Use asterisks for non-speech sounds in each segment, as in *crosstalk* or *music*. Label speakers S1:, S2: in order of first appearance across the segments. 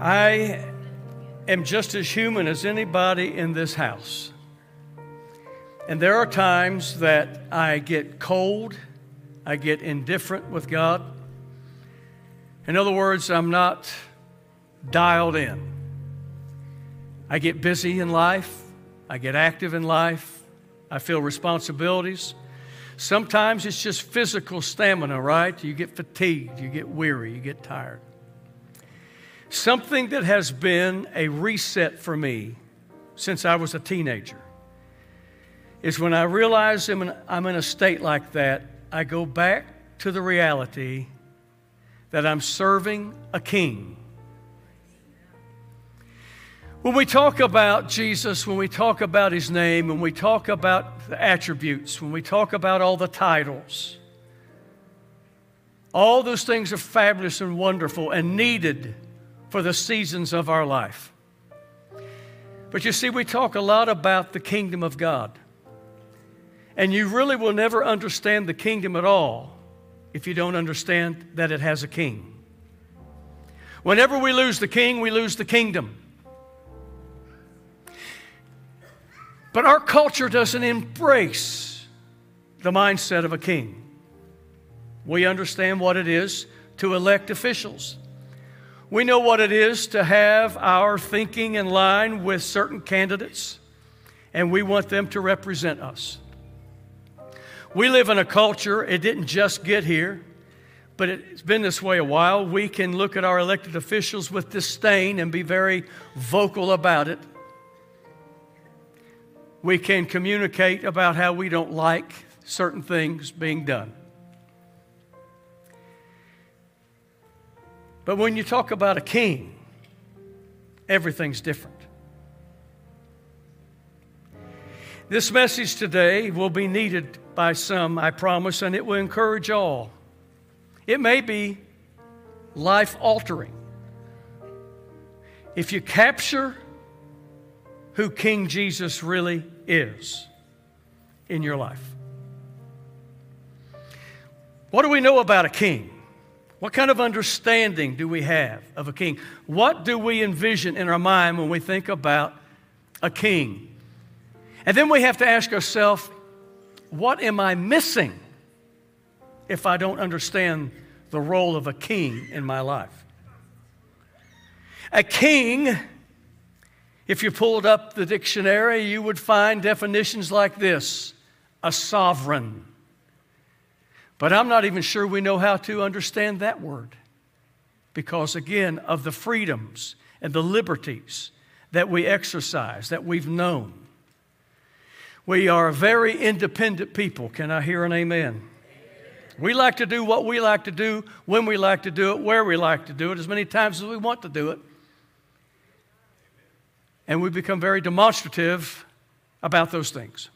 S1: I am just as human as anybody in this house. And there are times that I get cold, I get indifferent with God. In other words, I'm not dialed in. I get busy in life, I get active in life, I feel responsibilities. Sometimes it's just physical stamina, right? You get fatigued, you get weary, you get tired. Something that has been a reset for me since I was a teenager is when I realize I'm in, I'm in a state like that, I go back to the reality that I'm serving a king. When we talk about Jesus, when we talk about his name, when we talk about the attributes, when we talk about all the titles, all those things are fabulous and wonderful and needed for the seasons of our life. But you see, we talk a lot about the kingdom of God. And you really will never understand the kingdom at all if you don't understand that it has a king. Whenever we lose the king, we lose the kingdom. But our culture doesn't embrace the mindset of a king. We understand what it is to elect officials. We know what it is to have our thinking in line with certain candidates, and we want them to represent us. We live in a culture, it didn't just get here, but it's been this way a while. We can look at our elected officials with disdain and be very vocal about it. We can communicate about how we don't like certain things being done. But when you talk about a king, everything's different. This message today will be needed by some, I promise, and it will encourage all. It may be life altering. If you capture who King Jesus really is in your life. What do we know about a king? What kind of understanding do we have of a king? What do we envision in our mind when we think about a king? And then we have to ask ourselves, what am I missing if I don't understand the role of a king in my life? A king, if you pulled up the dictionary, you would find definitions like this a sovereign. But I'm not even sure we know how to understand that word because, again, of the freedoms and the liberties that we exercise, that we've known. We are very independent people. Can I hear an amen? We like to do what we like to do, when we like to do it, where we like to do it, as many times as we want to do it. And we become very demonstrative about those things.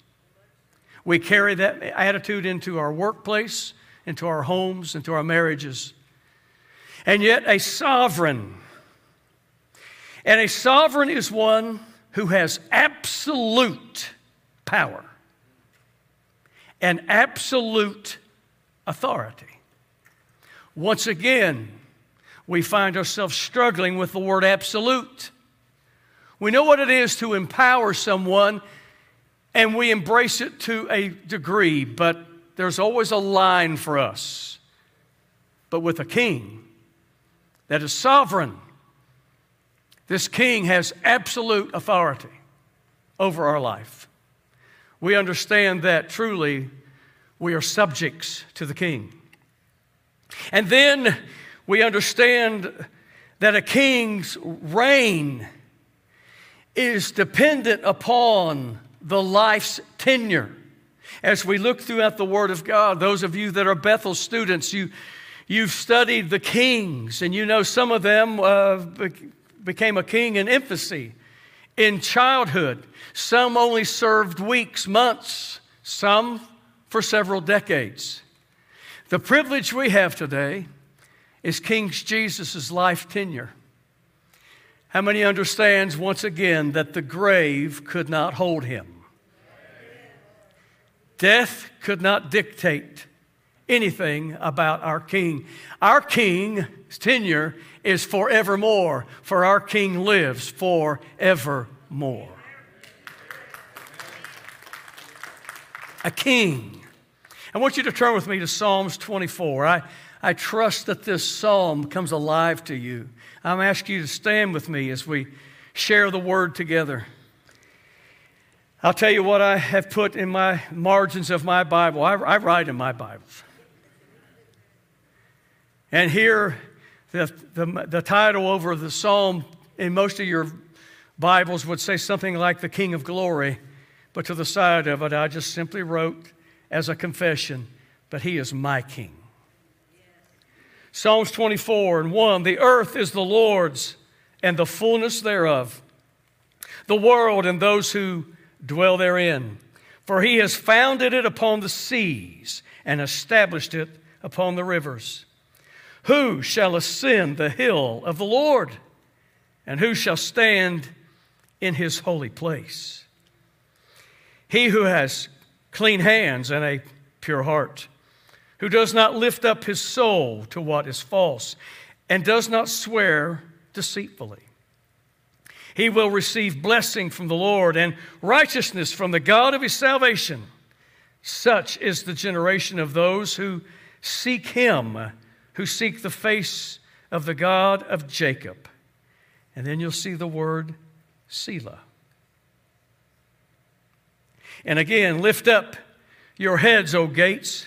S1: We carry that attitude into our workplace, into our homes, into our marriages. And yet, a sovereign, and a sovereign is one who has absolute power and absolute authority. Once again, we find ourselves struggling with the word absolute. We know what it is to empower someone and we embrace it to a degree, but there's always a line for us. But with a king that is sovereign, this king has absolute authority over our life we understand that truly we are subjects to the king. And then we understand that a king's reign is dependent upon the life's tenure. As we look throughout the Word of God, those of you that are Bethel students, you, you've studied the kings, and you know some of them uh, became a king in infancy, in childhood. Some only served weeks, months, some for several decades. The privilege we have today is King Jesus' life tenure. How many understands once again that the grave could not hold him? Death could not dictate anything about our King. Our King's tenure is forevermore, for our King lives forevermore. A king. I want you to turn with me to Psalms 24. I, I trust that this psalm comes alive to you. I'm asking you to stand with me as we share the word together. I'll tell you what I have put in my margins of my Bible. I, I write in my Bibles. And here, the, the, the title over the psalm in most of your Bibles would say something like the King of Glory, but to the side of it, I just simply wrote as a confession, but he is my King. Psalms 24 and 1 The earth is the Lord's and the fullness thereof, the world and those who dwell therein. For he has founded it upon the seas and established it upon the rivers. Who shall ascend the hill of the Lord? And who shall stand in his holy place? He who has clean hands and a pure heart, who does not lift up his soul to what is false, and does not swear deceitfully he will receive blessing from the Lord and righteousness from the God of his salvation. Such is the generation of those who seek him, who seek the face of the God of Jacob. And then you'll see the word Selah. And again, lift up your heads, O gates,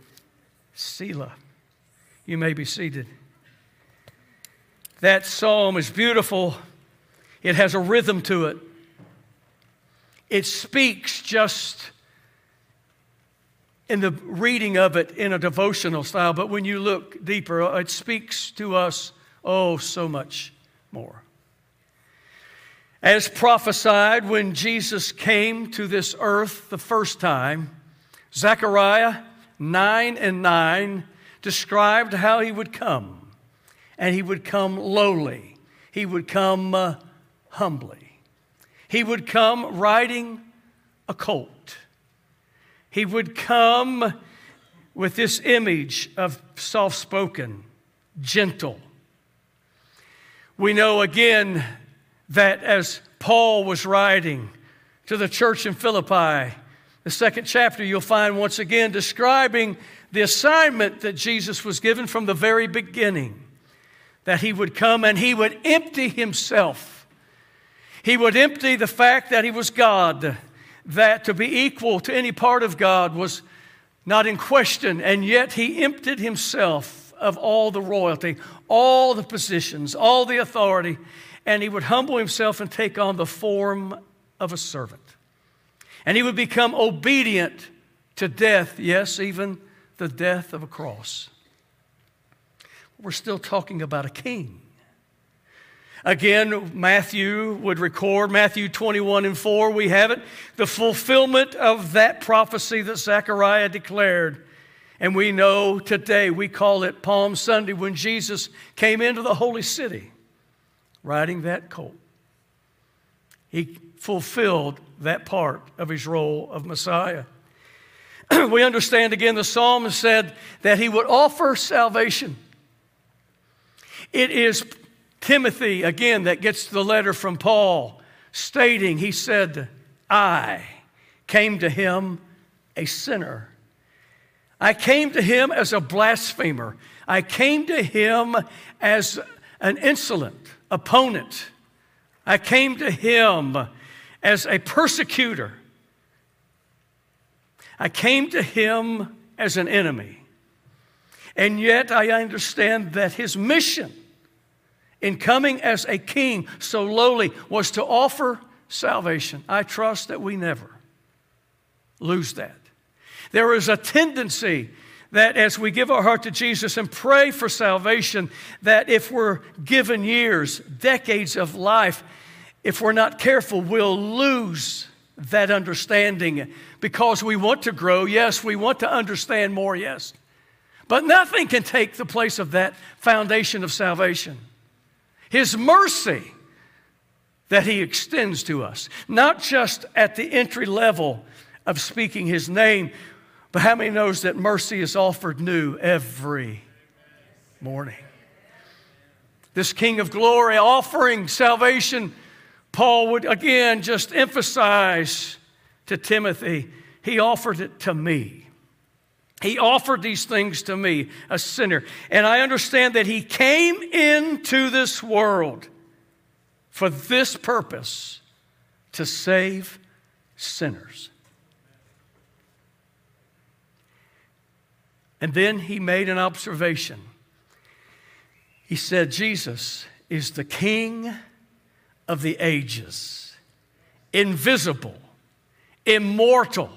S1: Selah. You may be seated. That psalm is beautiful it has a rhythm to it. It speaks just in the reading of it in a devotional style, but when you look deeper, it speaks to us, oh, so much more. As prophesied when Jesus came to this earth the first time, Zechariah 9 and 9 described how he would come. And he would come lowly, he would come uh, humbly. He would come riding a colt. He would come with this image of soft spoken, gentle. We know again that as Paul was writing to the church in Philippi, the second chapter, you'll find once again describing the assignment that Jesus was given from the very beginning that he would come and he would empty himself he would empty the fact that he was God, that to be equal to any part of God was not in question, and yet he emptied himself of all the royalty, all the positions, all the authority, and he would humble himself and take on the form of a servant. And he would become obedient to death, yes, even the death of a cross. We're still talking about a king. Again, Matthew would record, Matthew 21 and 4, we have it, the fulfillment of that prophecy that Zechariah declared. And we know today, we call it Palm Sunday, when Jesus came into the holy city riding that colt. He fulfilled that part of his role of Messiah. *clears throat* we understand again, the psalmist said that he would offer salvation. It is Timothy, again, that gets the letter from Paul, stating, he said, I came to him a sinner. I came to him as a blasphemer. I came to him as an insolent opponent. I came to him as a persecutor. I came to him as an enemy. And yet I understand that his mission in coming as a king so lowly was to offer salvation. I trust that we never lose that. There is a tendency that as we give our heart to Jesus and pray for salvation, that if we're given years, decades of life, if we're not careful, we'll lose that understanding because we want to grow. Yes, we want to understand more. Yes. But nothing can take the place of that foundation of salvation. His mercy that He extends to us, not just at the entry level of speaking His name, but how many knows that mercy is offered new every morning? This King of glory offering salvation, Paul would again just emphasize to Timothy, he offered it to me. He offered these things to me, a sinner. And I understand that He came into this world for this purpose to save sinners. And then He made an observation. He said, Jesus is the King of the ages, invisible, immortal.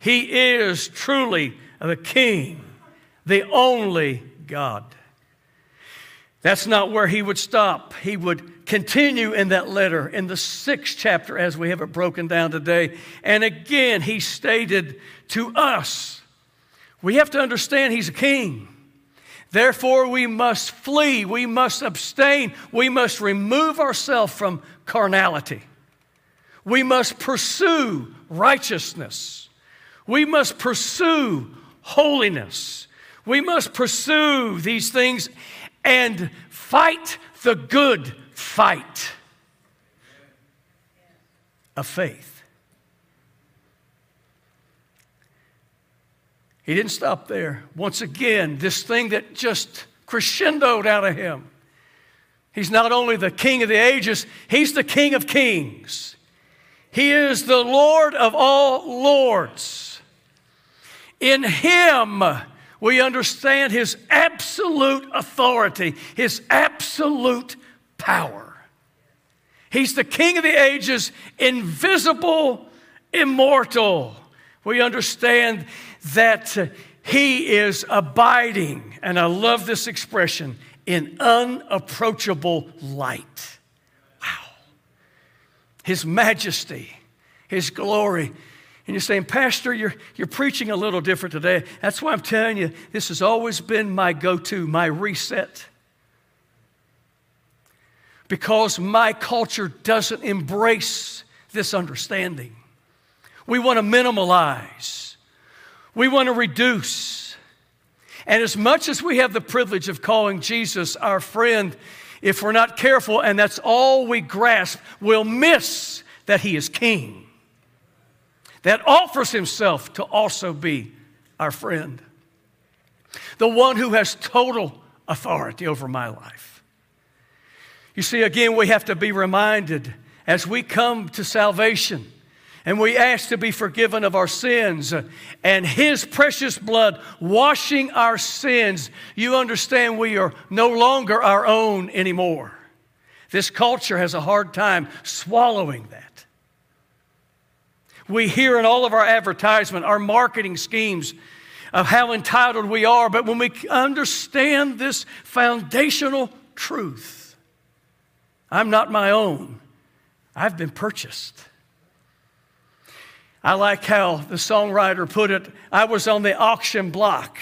S1: He is truly the King, the only God. That's not where he would stop. He would continue in that letter in the sixth chapter as we have it broken down today. And again, he stated to us, we have to understand he's a king. Therefore, we must flee, we must abstain, we must remove ourselves from carnality. We must pursue righteousness. We must pursue holiness. We must pursue these things and fight the good fight of faith. He didn't stop there. Once again, this thing that just crescendoed out of him. He's not only the king of the ages, he's the king of kings. He is the Lord of all lords. In Him, we understand His absolute authority, His absolute power. He's the King of the ages, invisible, immortal. We understand that He is abiding, and I love this expression, in unapproachable light. Wow. His majesty, His glory and you're saying, Pastor, you're, you're preaching a little different today. That's why I'm telling you, this has always been my go to, my reset. Because my culture doesn't embrace this understanding. We want to minimalize, we want to reduce. And as much as we have the privilege of calling Jesus our friend, if we're not careful and that's all we grasp, we'll miss that he is king that offers himself to also be our friend. The one who has total authority over my life. You see, again, we have to be reminded as we come to salvation and we ask to be forgiven of our sins and His precious blood washing our sins, you understand we are no longer our own anymore. This culture has a hard time swallowing that. We hear in all of our advertisement, our marketing schemes of how entitled we are, but when we understand this foundational truth, I'm not my own, I've been purchased. I like how the songwriter put it I was on the auction block.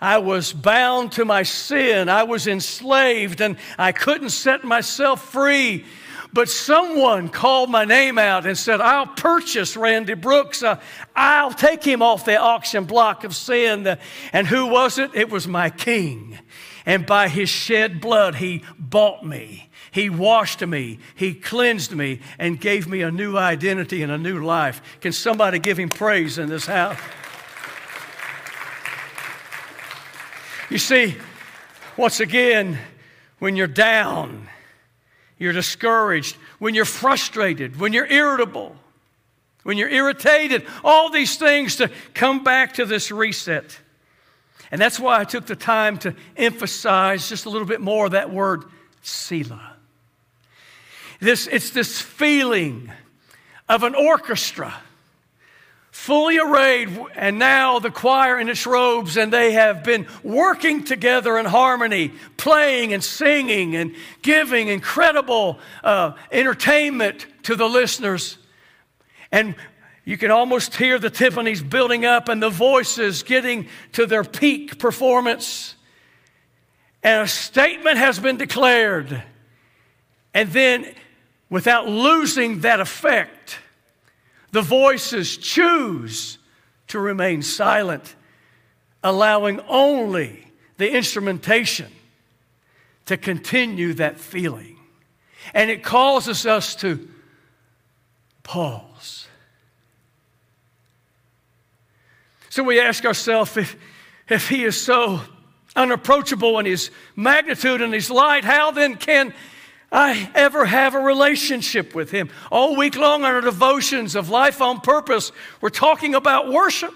S1: I was bound to my sin. I was enslaved and I couldn't set myself free. But someone called my name out and said, I'll purchase Randy Brooks. Uh, I'll take him off the auction block of sin. And who was it? It was my king. And by his shed blood, he bought me. He washed me. He cleansed me and gave me a new identity and a new life. Can somebody give him praise in this house? You see, once again, when you're down, you're discouraged, when you're frustrated, when you're irritable, when you're irritated, all these things to come back to this reset. And that's why I took the time to emphasize just a little bit more that word, Selah. This, it's this feeling of an orchestra fully arrayed, and now the choir in its robes, and they have been working together in harmony, playing and singing and giving incredible uh, entertainment to the listeners. And you can almost hear the timpanis building up and the voices getting to their peak performance. And a statement has been declared. And then, without losing that effect, the voices choose to remain silent, allowing only the instrumentation to continue that feeling. And it causes us to pause. So we ask ourselves if, if He is so unapproachable in His magnitude and His light, how then can I ever have a relationship with Him. All week long on our devotions of life on purpose, we're talking about worship.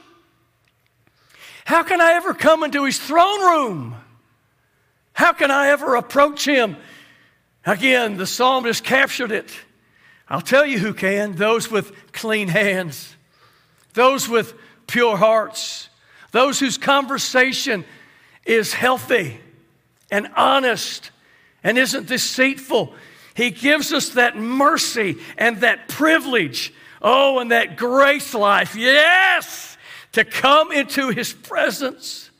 S1: How can I ever come into His throne room? How can I ever approach Him? Again, the psalmist captured it. I'll tell you who can those with clean hands, those with pure hearts, those whose conversation is healthy and honest and isn't deceitful. He gives us that mercy and that privilege. Oh, and that grace life. Yes, to come into his presence.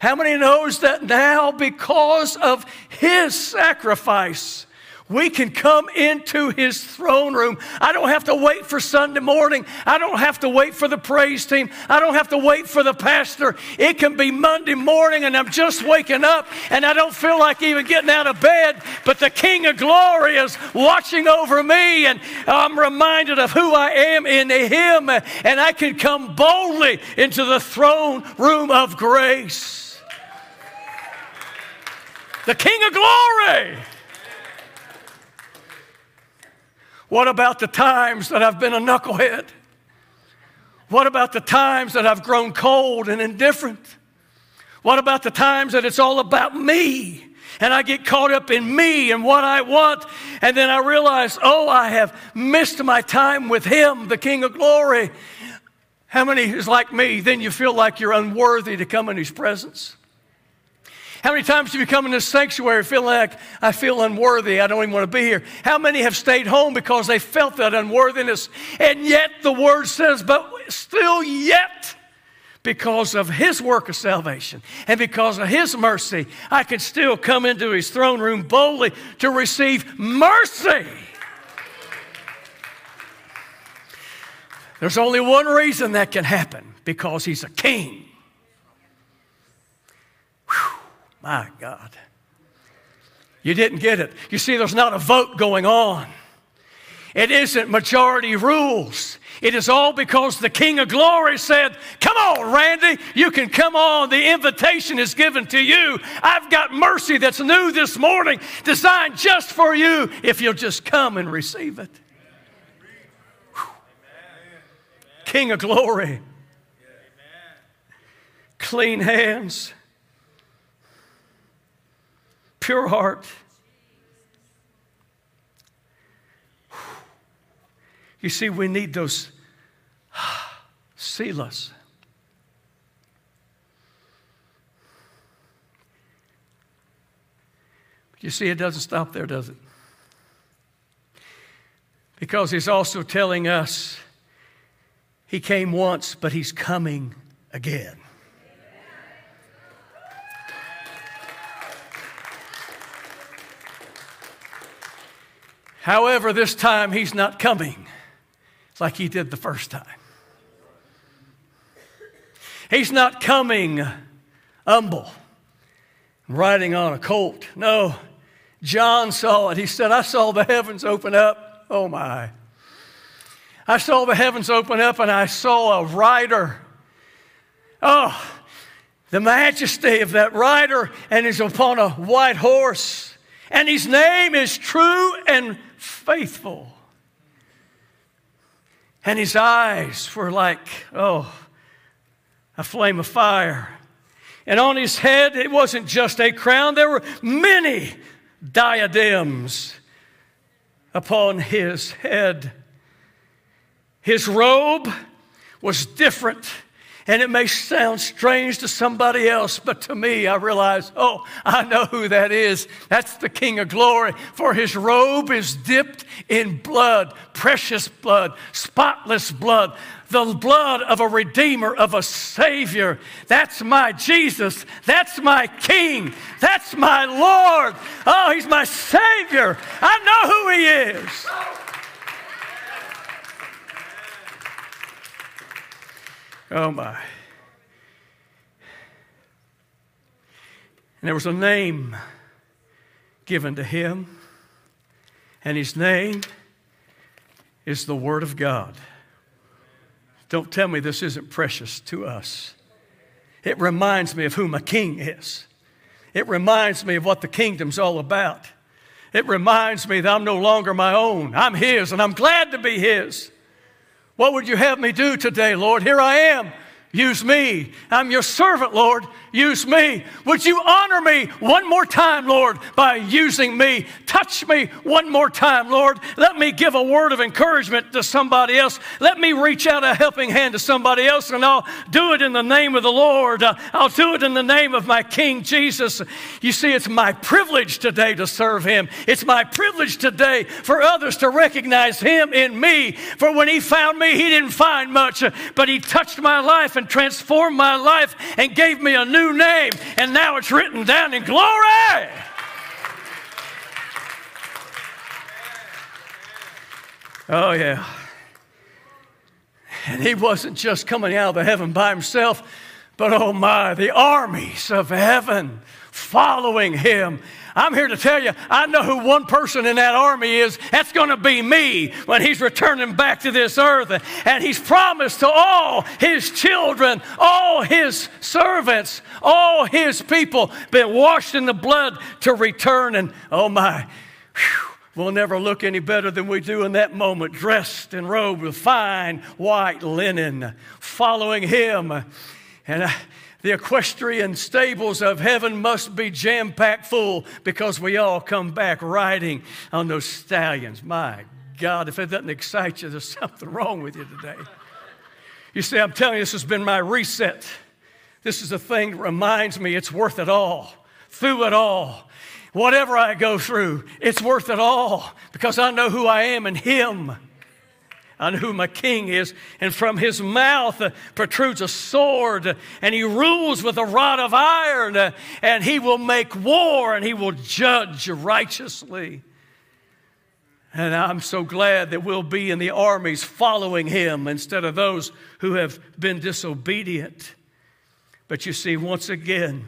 S1: How many knows that now because of his sacrifice we can come into his throne room. I don't have to wait for Sunday morning. I don't have to wait for the praise team. I don't have to wait for the pastor. It can be Monday morning and I'm just waking up and I don't feel like even getting out of bed, but the King of Glory is watching over me and I'm reminded of who I am in him and I can come boldly into the throne room of grace. The King of Glory. What about the times that I've been a knucklehead? What about the times that I've grown cold and indifferent? What about the times that it's all about me and I get caught up in me and what I want and then I realize, oh, I have missed my time with Him, the King of Glory? How many is like me? Then you feel like you're unworthy to come in His presence. How many times have you come in this sanctuary feeling like I feel unworthy? I don't even want to be here. How many have stayed home because they felt that unworthiness? And yet the word says, but still yet, because of his work of salvation and because of his mercy, I can still come into his throne room boldly to receive mercy. There's only one reason that can happen because he's a king. My God. You didn't get it. You see, there's not a vote going on. It isn't majority rules. It is all because the King of Glory said, Come on, Randy, you can come on. The invitation is given to you. I've got mercy that's new this morning, designed just for you, if you'll just come and receive it. King of Glory, clean hands pure heart. You see, we need those selahs. But you see, it doesn't stop there, does it? Because he's also telling us he came once, but he's coming again. However, this time he's not coming like he did the first time. He's not coming humble, riding on a colt. No, John saw it. He said, I saw the heavens open up. Oh my. I saw the heavens open up and I saw a rider. Oh, the majesty of that rider, and he's upon a white horse. And his name is true and faithful. And his eyes were like, oh, a flame of fire. And on his head, it wasn't just a crown, there were many diadems upon his head. His robe was different. And it may sound strange to somebody else, but to me, I realize, oh, I know who that is. That's the King of glory. For his robe is dipped in blood, precious blood, spotless blood, the blood of a Redeemer, of a Savior. That's my Jesus. That's my King. That's my Lord. Oh, he's my Savior. I know who he is. Oh my. And there was a name given to him, and his name is the Word of God. Don't tell me this isn't precious to us. It reminds me of who my king is. It reminds me of what the kingdom's all about. It reminds me that I'm no longer my own. I'm His, and I'm glad to be His. What would you have me do today, Lord? Here I am. Use me. I'm your servant, Lord. Use me. Would you honor me one more time, Lord, by using me? Touch me one more time, Lord. Let me give a word of encouragement to somebody else. Let me reach out a helping hand to somebody else, and I'll do it in the name of the Lord. I'll do it in the name of my King Jesus. You see, it's my privilege today to serve Him. It's my privilege today for others to recognize Him in me. For when He found me, He didn't find much, but He touched my life and transformed my life and gave me a new name. And now it's written down in glory. Oh, yeah. And he wasn't just coming out of the heaven by himself, but oh my, the armies of heaven following him I'm here to tell you, I know who one person in that army is. That's going to be me when he's returning back to this earth. And he's promised to all his children, all his servants, all his people, been washed in the blood to return. And oh my, whew, we'll never look any better than we do in that moment, dressed and robed with fine white linen, following him. And I, the equestrian stables of heaven must be jam packed full because we all come back riding on those stallions. My God, if it doesn't excite you, there's something wrong with you today. You see, I'm telling you, this has been my reset. This is a thing that reminds me it's worth it all. Through it all, whatever I go through, it's worth it all because I know who I am in Him on who my king is. And from his mouth uh, protrudes a sword, and he rules with a rod of iron, uh, and he will make war, and he will judge righteously. And I'm so glad that we'll be in the armies following him instead of those who have been disobedient. But you see, once again,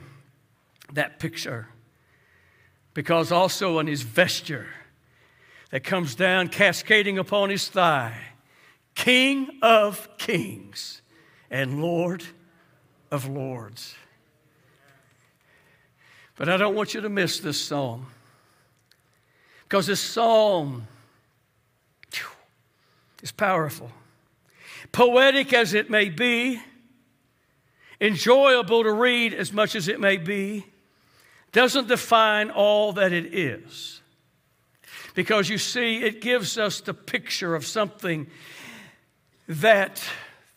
S1: that picture, because also on his vesture that comes down cascading upon his thigh, King of kings and Lord of lords. But I don't want you to miss this psalm because this psalm is powerful. Poetic as it may be, enjoyable to read as much as it may be, doesn't define all that it is. Because you see, it gives us the picture of something that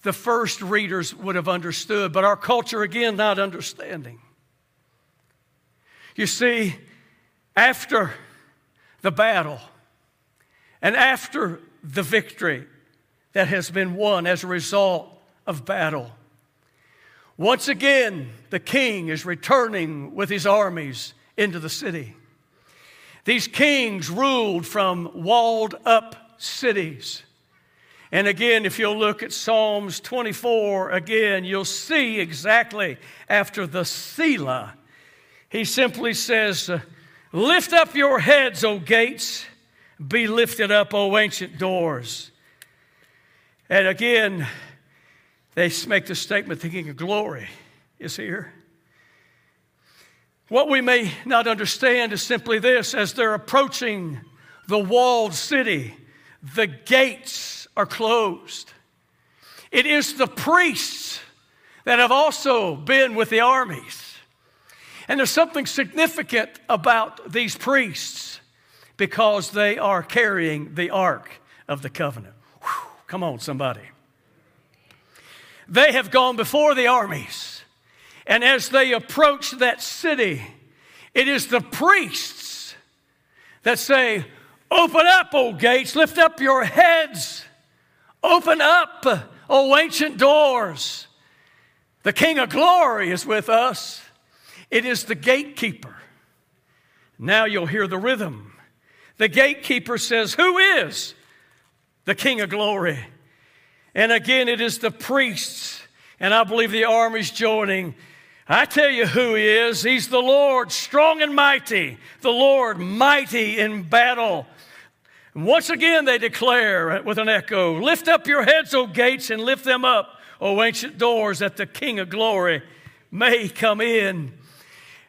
S1: the first readers would have understood, but our culture, again, not understanding. You see, after the battle and after the victory that has been won as a result of battle, once again, the king is returning with his armies into the city. These kings ruled from walled up cities. And again, if you'll look at Psalms 24, again, you'll see exactly after the Selah, he simply says, Lift up your heads, O gates, be lifted up, O ancient doors. And again, they make the statement, the King of glory is here. What we may not understand is simply this as they're approaching the walled city, the gates are closed. It is the priests that have also been with the armies. And there's something significant about these priests because they are carrying the Ark of the Covenant. Whew, come on, somebody. they have gone before the armies. And as they approach that city, it is the priests that say, Open up, O gates, lift up your heads, open up, O ancient doors. The King of glory is with us. It is the gatekeeper. Now you'll hear the rhythm. The gatekeeper says, Who is the King of glory? And again, it is the priests, and I believe the army's joining. I tell you who he is. He's the Lord, strong and mighty, the Lord, mighty in battle. And once again, they declare with an echo Lift up your heads, O gates, and lift them up, O ancient doors, that the King of glory may come in.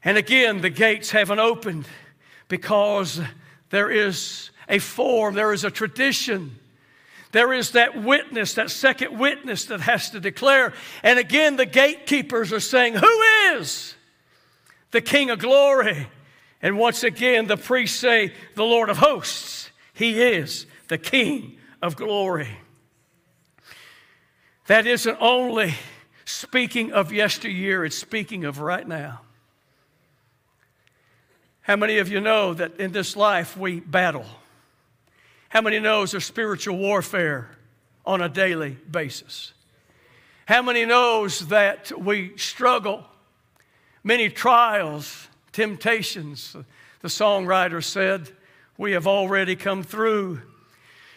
S1: And again, the gates haven't opened because there is a form, there is a tradition. There is that witness, that second witness that has to declare. And again, the gatekeepers are saying, Who is the King of glory? And once again, the priests say, The Lord of hosts. He is the King of glory. That isn't only speaking of yesteryear, it's speaking of right now. How many of you know that in this life we battle? How many knows there's spiritual warfare on a daily basis? How many knows that we struggle many trials, temptations? The songwriter said, we have already come through.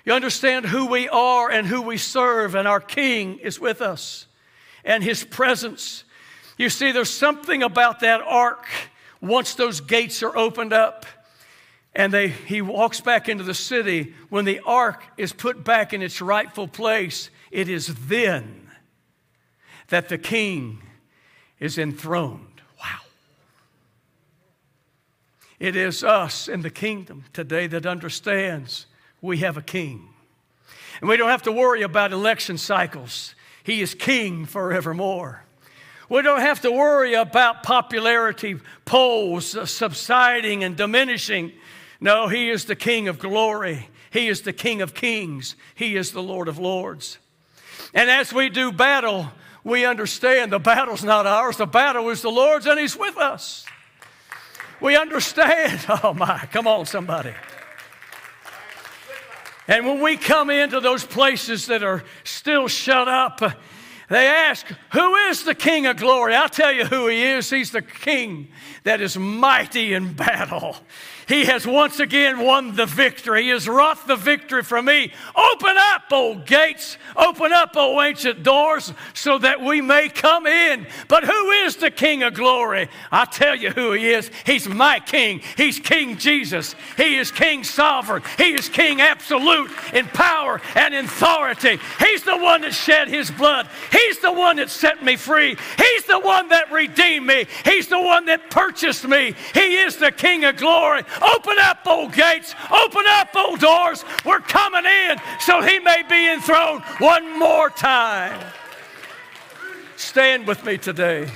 S1: You understand who we are and who we serve, and our King is with us and His presence. You see, there's something about that ark once those gates are opened up and they, he walks back into the city, when the ark is put back in its rightful place, it is then that the king is enthroned. Wow. It is us in the kingdom today that understands we have a king. And we don't have to worry about election cycles. He is king forevermore. We don't have to worry about popularity polls subsiding and diminishing. No, He is the King of glory. He is the King of kings. He is the Lord of lords. And as we do battle, we understand the battle's not ours, the battle is the Lord's, and He's with us. We understand. *laughs* Oh my, come on, somebody. And when we come into those places that are still shut up, they ask, Who is the King of glory? I'll tell you who he is. He's the King that is mighty in battle. He has once again won the victory. He has wrought the victory for me. Open up, O gates. Open up, O ancient doors, so that we may come in. But who is the King of glory? I tell you who he is. He's my King. He's King Jesus. He is King sovereign. He is King absolute in power and in authority. He's the one that shed his blood. He's the one that set me free. He's the one that redeemed me. He's the one that purchased me. He is the King of glory. Open up, old gates. Open up, old doors. We're coming in so he may be enthroned one more time. Stand with me today.